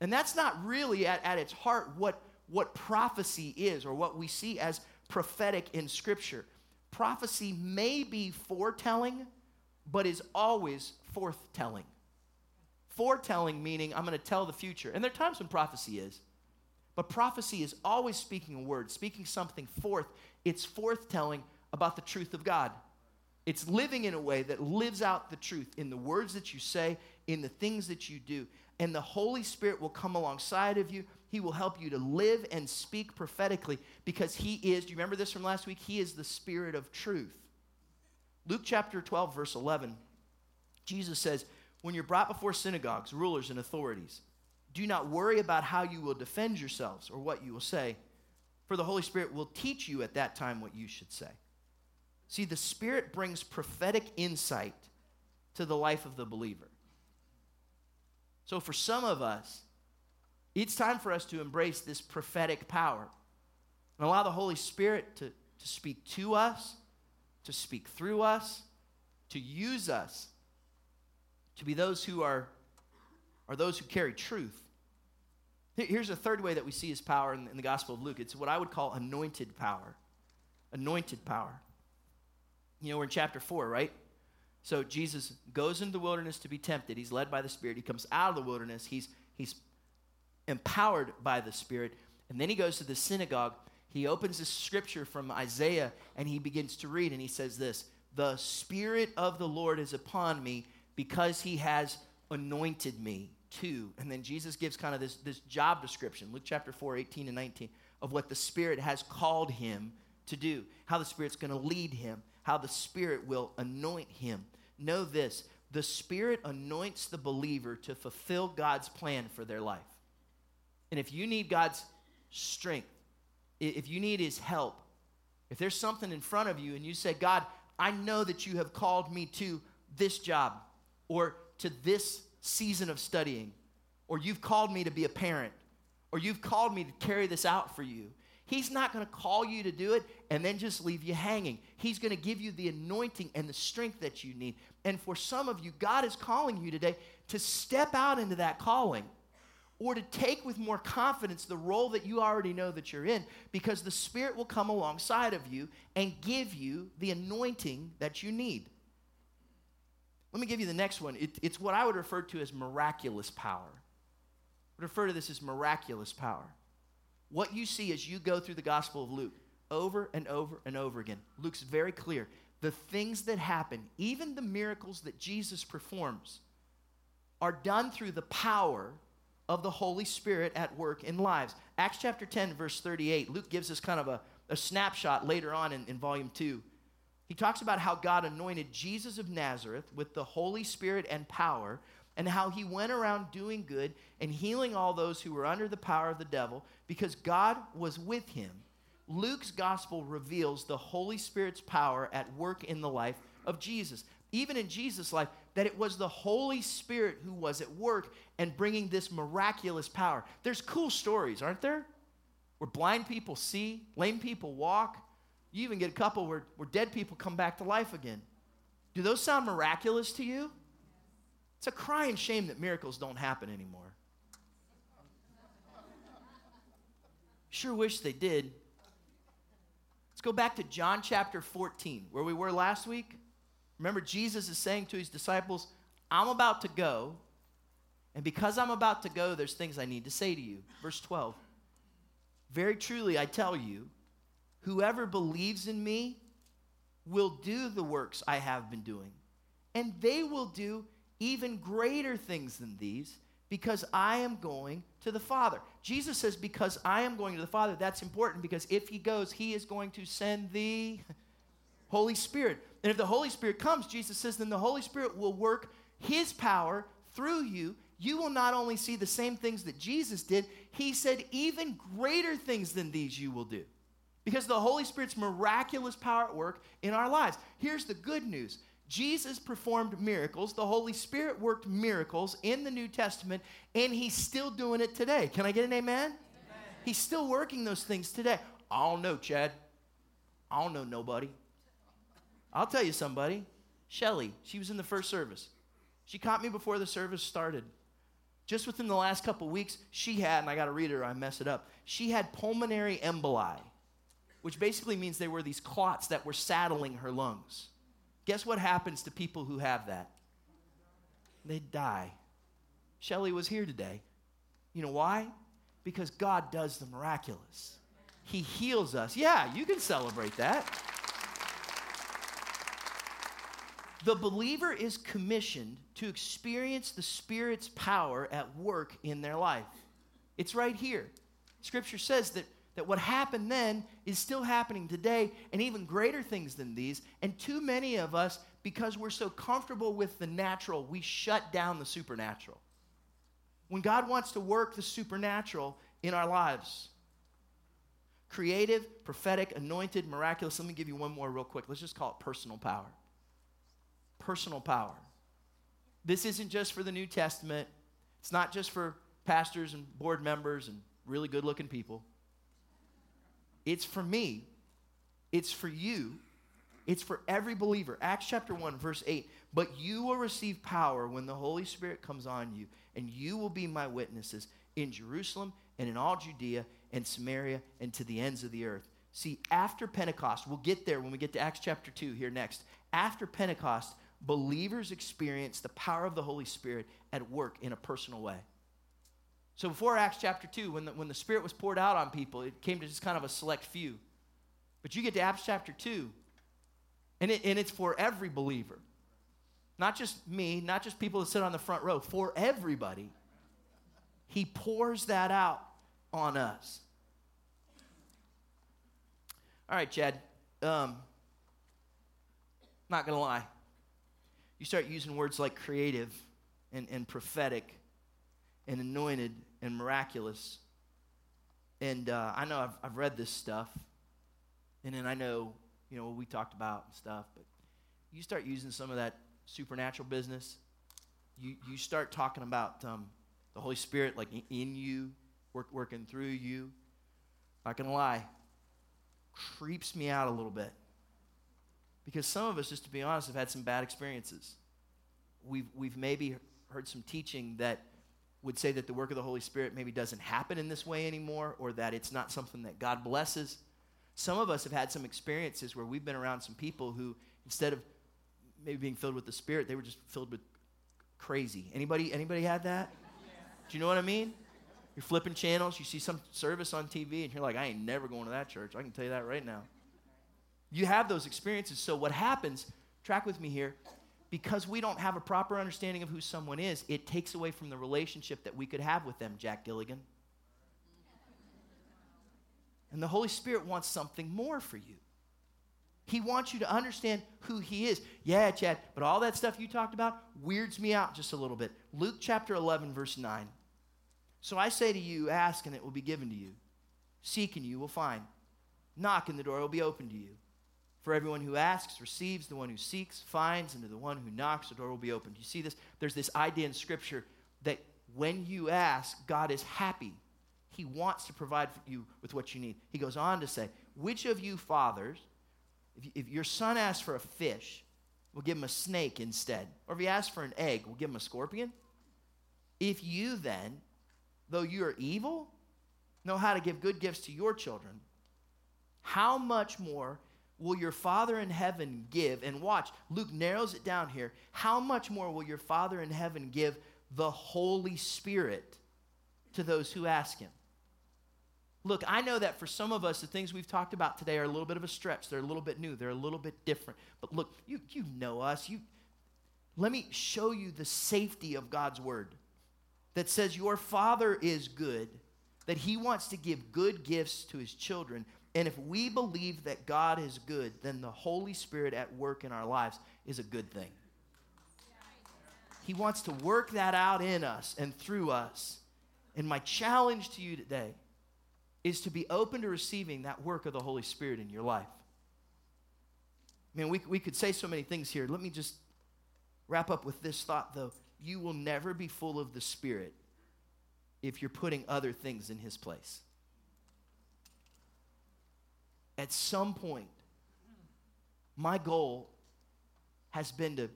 [SPEAKER 2] And that's not really at, at its heart what what prophecy is or what we see as prophetic in Scripture. Prophecy may be foretelling, but is always forthtelling. Foretelling meaning I'm going to tell the future. And there are times when prophecy is. But prophecy is always speaking a word, speaking something forth. It's forthtelling about the truth of God. It's living in a way that lives out the truth in the words that you say, in the things that you do. And the Holy Spirit will come alongside of you. He will help you to live and speak prophetically because He is, do you remember this from last week? He is the Spirit of truth. Luke chapter 12, verse 11, Jesus says, When you're brought before synagogues, rulers, and authorities, do not worry about how you will defend yourselves or what you will say, for the Holy Spirit will teach you at that time what you should say. See, the Spirit brings prophetic insight to the life of the believer. So, for some of us, it's time for us to embrace this prophetic power and allow the Holy Spirit to, to speak to us, to speak through us, to use us to be those who are, are those who carry truth. Here's a third way that we see his power in, in the Gospel of Luke it's what I would call anointed power. Anointed power. You know, we're in chapter 4, right? So Jesus goes into the wilderness to be tempted. He's led by the Spirit. He comes out of the wilderness. He's, he's empowered by the Spirit. And then he goes to the synagogue. He opens the scripture from Isaiah and he begins to read. And he says this The Spirit of the Lord is upon me because he has anointed me too. And then Jesus gives kind of this, this job description, Luke chapter 4, 18 and 19, of what the Spirit has called him to do, how the Spirit's going to lead him how the Spirit will anoint him. Know this the Spirit anoints the believer to fulfill God's plan for their life. And if you need God's strength, if you need His help, if there's something in front of you and you say, God, I know that you have called me to this job or to this season of studying, or you've called me to be a parent, or you've called me to carry this out for you, He's not going to call you to do it and then just leave you hanging. He's going to give you the anointing and the strength that you need. And for some of you, God is calling you today to step out into that calling or to take with more confidence the role that you already know that you're in because the Spirit will come alongside of you and give you the anointing that you need. Let me give you the next one. It, it's what I would refer to as miraculous power. I would refer to this as miraculous power. What you see as you go through the Gospel of Luke over and over and over again, Luke's very clear. The things that happen, even the miracles that Jesus performs, are done through the power of the Holy Spirit at work in lives. Acts chapter 10, verse 38, Luke gives us kind of a, a snapshot later on in, in volume 2. He talks about how God anointed Jesus of Nazareth with the Holy Spirit and power, and how he went around doing good and healing all those who were under the power of the devil because God was with him. Luke's gospel reveals the Holy Spirit's power at work in the life of Jesus. Even in Jesus' life, that it was the Holy Spirit who was at work and bringing this miraculous power. There's cool stories, aren't there? Where blind people see, lame people walk. You even get a couple where, where dead people come back to life again. Do those sound miraculous to you? It's a crying shame that miracles don't happen anymore. Sure wish they did. Let's go back to John chapter 14, where we were last week. Remember, Jesus is saying to his disciples, I'm about to go, and because I'm about to go, there's things I need to say to you. Verse 12 Very truly, I tell you, whoever believes in me will do the works I have been doing, and they will do even greater things than these because I am going to the Father. Jesus says, Because I am going to the Father, that's important because if he goes, he is going to send the Holy Spirit. And if the Holy Spirit comes, Jesus says, then the Holy Spirit will work his power through you. You will not only see the same things that Jesus did, he said, even greater things than these you will do. Because the Holy Spirit's miraculous power at work in our lives. Here's the good news Jesus performed miracles. The Holy Spirit worked miracles in the New Testament, and He's still doing it today. Can I get an amen? amen? He's still working those things today. I don't know, Chad. I don't know nobody. I'll tell you somebody. Shelly, she was in the first service. She caught me before the service started. Just within the last couple weeks, she had, and I got to read her, I mess it up. She had pulmonary emboli, which basically means they were these clots that were saddling her lungs. Guess what happens to people who have that? They die. Shelly was here today. You know why? Because God does the miraculous. He heals us. Yeah, you can celebrate that. The believer is commissioned to experience the Spirit's power at work in their life. It's right here. Scripture says that, that what happened then is still happening today, and even greater things than these. And too many of us, because we're so comfortable with the natural, we shut down the supernatural. When God wants to work the supernatural in our lives, creative, prophetic, anointed, miraculous. Let me give you one more real quick. Let's just call it personal power. Personal power. This isn't just for the New Testament, it's not just for pastors and board members and really good looking people. It's for me, it's for you, it's for every believer. Acts chapter 1, verse 8. But you will receive power when the Holy Spirit comes on you, and you will be my witnesses in Jerusalem and in all Judea and Samaria and to the ends of the earth. See, after Pentecost, we'll get there when we get to Acts chapter 2 here next. After Pentecost, believers experience the power of the Holy Spirit at work in a personal way. So before Acts chapter 2, when the, when the Spirit was poured out on people, it came to just kind of a select few. But you get to Acts chapter 2, and, it, and it's for every believer. Not just me, not just people that sit on the front row, for everybody. He pours that out on us. All right, Chad. Um, not going to lie. You start using words like creative and, and prophetic and anointed and miraculous. And uh, I know I've, I've read this stuff. And then I know, you know, what we talked about and stuff. But you start using some of that supernatural business. You, you start talking about um, the Holy Spirit like in you work, working through you. Not gonna lie, creeps me out a little bit. Because some of us, just to be honest, have had some bad experiences. We've, we've maybe heard some teaching that would say that the work of the Holy Spirit maybe doesn't happen in this way anymore, or that it's not something that God blesses. Some of us have had some experiences where we've been around some people who, instead of maybe being filled with the Spirit, they were just filled with crazy. Anybody, anybody had that? Do you know what I mean? You're flipping channels, you see some service on TV, and you're like, I ain't never going to that church. I can tell you that right now. You have those experiences. So, what happens, track with me here, because we don't have a proper understanding of who someone is, it takes away from the relationship that we could have with them, Jack Gilligan. And the Holy Spirit wants something more for you. He wants you to understand who He is. Yeah, Chad, but all that stuff you talked about weirds me out just a little bit. Luke chapter 11, verse 9. So I say to you, ask and it will be given to you. Seek and you will find. Knock and the door will be opened to you. For everyone who asks receives, the one who seeks finds, and to the one who knocks, the door will be opened. You see this? There's this idea in Scripture that when you ask, God is happy. He wants to provide you with what you need. He goes on to say, Which of you fathers, if, if your son asks for a fish, will give him a snake instead? Or if he asks for an egg, will give him a scorpion? If you then, though you are evil, know how to give good gifts to your children, how much more will your Father in heaven give? And watch, Luke narrows it down here. How much more will your Father in heaven give the Holy Spirit to those who ask Him? Look, I know that for some of us, the things we've talked about today are a little bit of a stretch. They're a little bit new. They're a little bit different. But look, you, you know us. You, let me show you the safety of God's word that says your father is good, that he wants to give good gifts to his children. And if we believe that God is good, then the Holy Spirit at work in our lives is a good thing. He wants to work that out in us and through us. And my challenge to you today is to be open to receiving that work of the Holy Spirit in your life. I mean, we, we could say so many things here. Let me just wrap up with this thought, though you will never be full of the Spirit if you're putting other things in His place. At some point, my goal has been to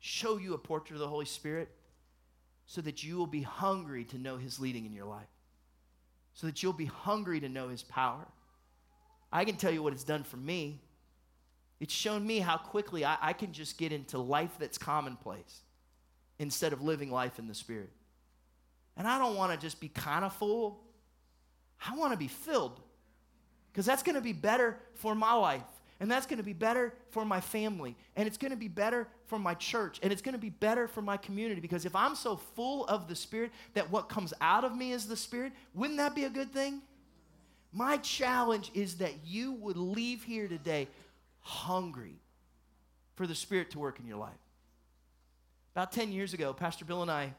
[SPEAKER 2] show you a portrait of the Holy Spirit so that you will be hungry to know His leading in your life, so that you'll be hungry to know His power. I can tell you what it's done for me. It's shown me how quickly I, I can just get into life that's commonplace instead of living life in the Spirit. And I don't want to just be kind of full, I want to be filled because that's going to be better for my life. And that's going to be better for my family. And it's going to be better for my church. And it's going to be better for my community. Because if I'm so full of the Spirit that what comes out of me is the Spirit, wouldn't that be a good thing? My challenge is that you would leave here today hungry for the Spirit to work in your life. About 10 years ago, Pastor Bill and I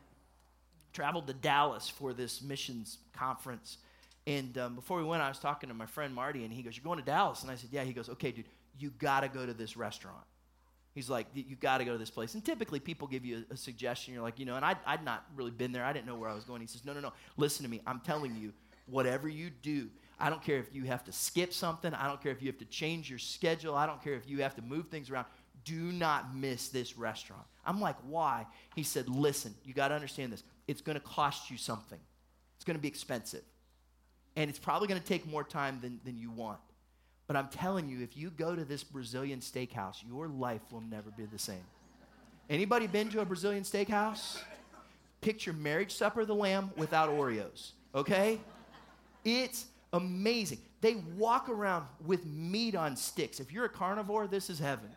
[SPEAKER 2] traveled to Dallas for this missions conference. And um, before we went, I was talking to my friend Marty, and he goes, You're going to Dallas? And I said, Yeah. He goes, Okay, dude, you got to go to this restaurant. He's like, You got to go to this place. And typically, people give you a, a suggestion. You're like, You know, and I'd, I'd not really been there. I didn't know where I was going. He says, No, no, no. Listen to me. I'm telling you, whatever you do, I don't care if you have to skip something. I don't care if you have to change your schedule. I don't care if you have to move things around. Do not miss this restaurant. I'm like, why? He said, listen, you got to understand this. It's going to cost you something, it's going to be expensive. And it's probably going to take more time than, than you want. But I'm telling you, if you go to this Brazilian steakhouse, your life will never be the same. Anybody been to a Brazilian steakhouse? Picture marriage supper of the lamb without Oreos, okay? It's amazing. They walk around with meat on sticks. If you're a carnivore, this is heaven.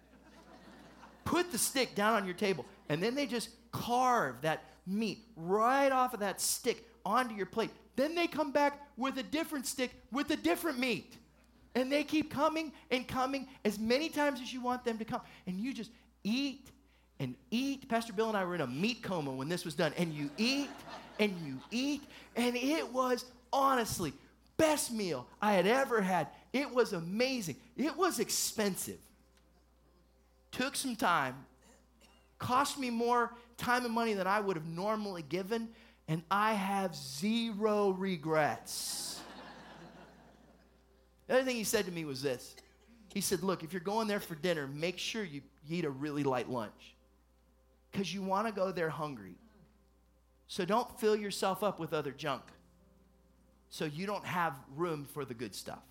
[SPEAKER 2] Put the stick down on your table, and then they just carve that meat right off of that stick onto your plate. Then they come back with a different stick with a different meat. And they keep coming and coming as many times as you want them to come. And you just eat and eat. Pastor Bill and I were in a meat coma when this was done. And you eat and you eat. And it was honestly best meal I had ever had. It was amazing. It was expensive. Took some time. Cost me more time and money than I would have normally given. And I have zero regrets. the other thing he said to me was this. He said, Look, if you're going there for dinner, make sure you, eat a really light lunch because you want to go there hungry. So don't fill yourself up with other junk so you don't have room for the good stuff.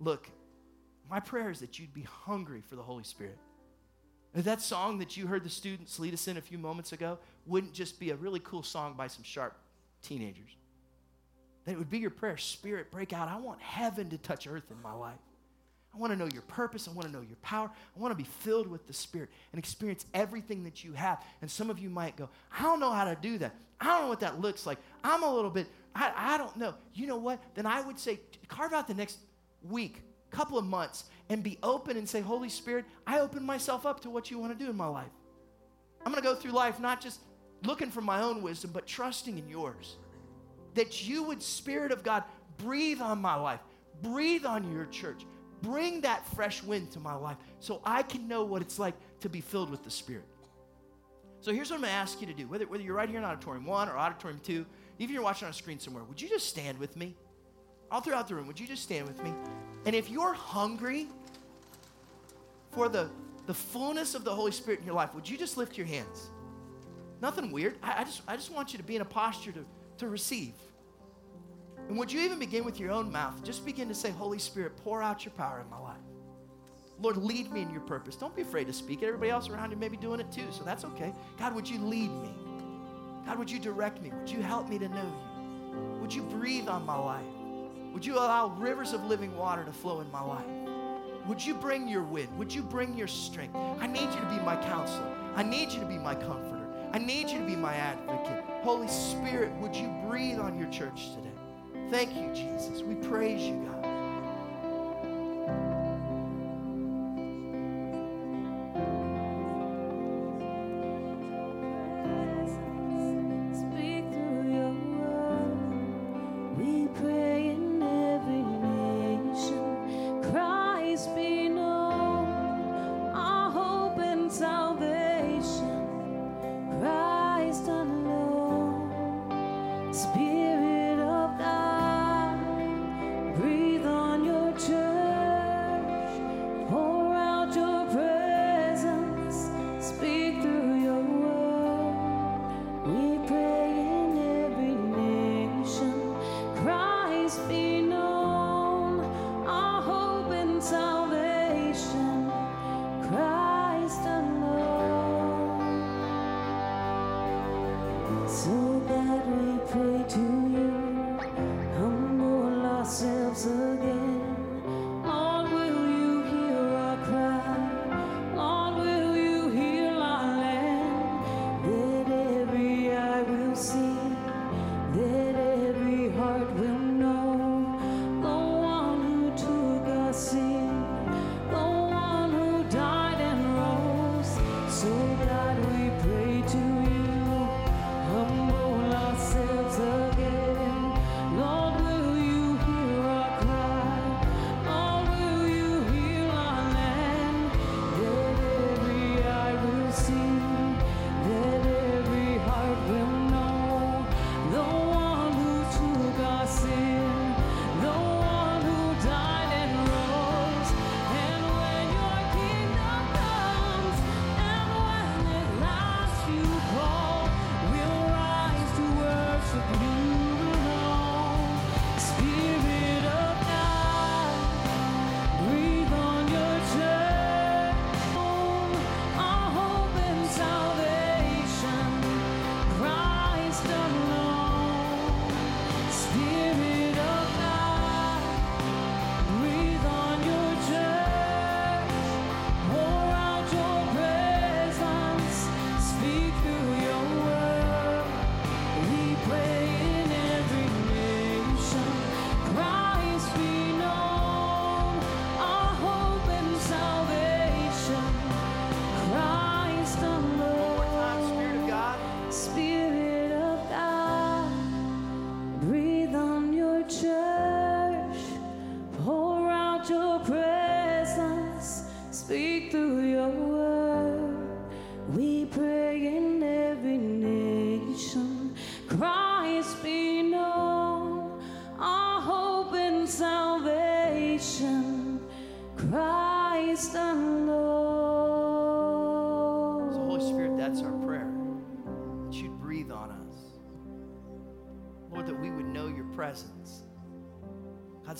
[SPEAKER 2] Look, my prayer is that you'd be hungry for the Holy Spirit. That song that you heard the students lead us in a few moments ago wouldn't just be a really cool song by some sharp teenagers. That it would be your prayer, Spirit, break out. I want heaven to touch earth in my life. I want to know your purpose. I want to know your power. I want to be filled with the Spirit and experience everything that you have. And some of you might go, I don't know how to do that. I don't know what that looks like. I'm a little bit, I, I don't know. You know what? Then I would say, carve out the next week, couple of months, and be open and say, Holy Spirit, I open myself up to what you want to do in my life. I'm going to go through life not just looking for my own wisdom, but trusting in yours. That you would, Spirit of God, breathe on my life, breathe on your church Bring that fresh wind to my life so I can know what it's like to be filled with the Spirit. So here's what I'm to ask you to do. Whether, whether you're right here in Auditorium 1 or Auditorium 2, even if you're watching on a screen somewhere, would you just stand with me? All throughout the room, would you just stand with me? And if you're hungry for the, the fullness of the Holy Spirit in your life, would you just lift your hands? Nothing weird. I, I just, I just want you to be in a posture to, to receive. And would you even begin with your own mouth? Just begin to say, Holy Spirit, pour out your power in my life. Lord, lead me in your purpose. Don't be afraid to speak it. Everybody else around you may be doing it too, so that's okay. God, would you lead me? God, would you direct me? Would you help me to know you? Would you breathe on my life? Would you allow rivers of living water to flow in my life? Would you bring your wind? Would you bring your strength? I need you to be my counselor. I need you to be my comforter. I need you to be my advocate. Holy Spirit, would you breathe on your church today? Thank you, Jesus. We praise you, God.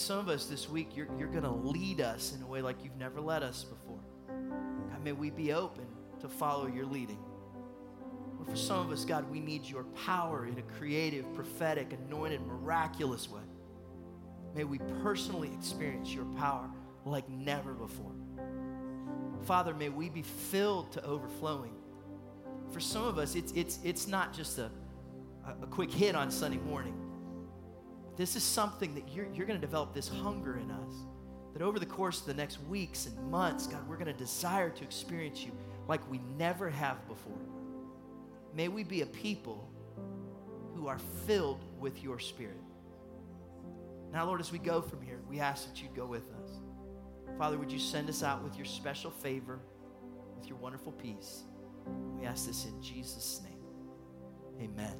[SPEAKER 2] Some of us this week, you're, you're going to lead us in a way like you've never led us before. God, may we be open to follow your leading. Lord, for some of us, God, we need your power in a creative, prophetic, anointed, miraculous way. May we personally experience your power like never before. Father, may we be filled to overflowing. For some of us, it's, it's, it's not just a, a quick hit on Sunday morning. This is something that you're, you're going to develop this hunger in us. That over the course of the next weeks and months, God, we're going to desire to experience you like we never have before. May we be a people who are filled with your spirit. Now, Lord, as we go from here, we ask that you'd go with us. Father, would you send us out with your special favor, with your wonderful peace? We ask this in Jesus' name. Amen.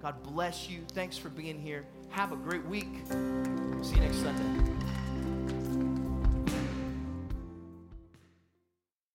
[SPEAKER 2] God bless you. Thanks for being here. Have a great week. See you next Sunday.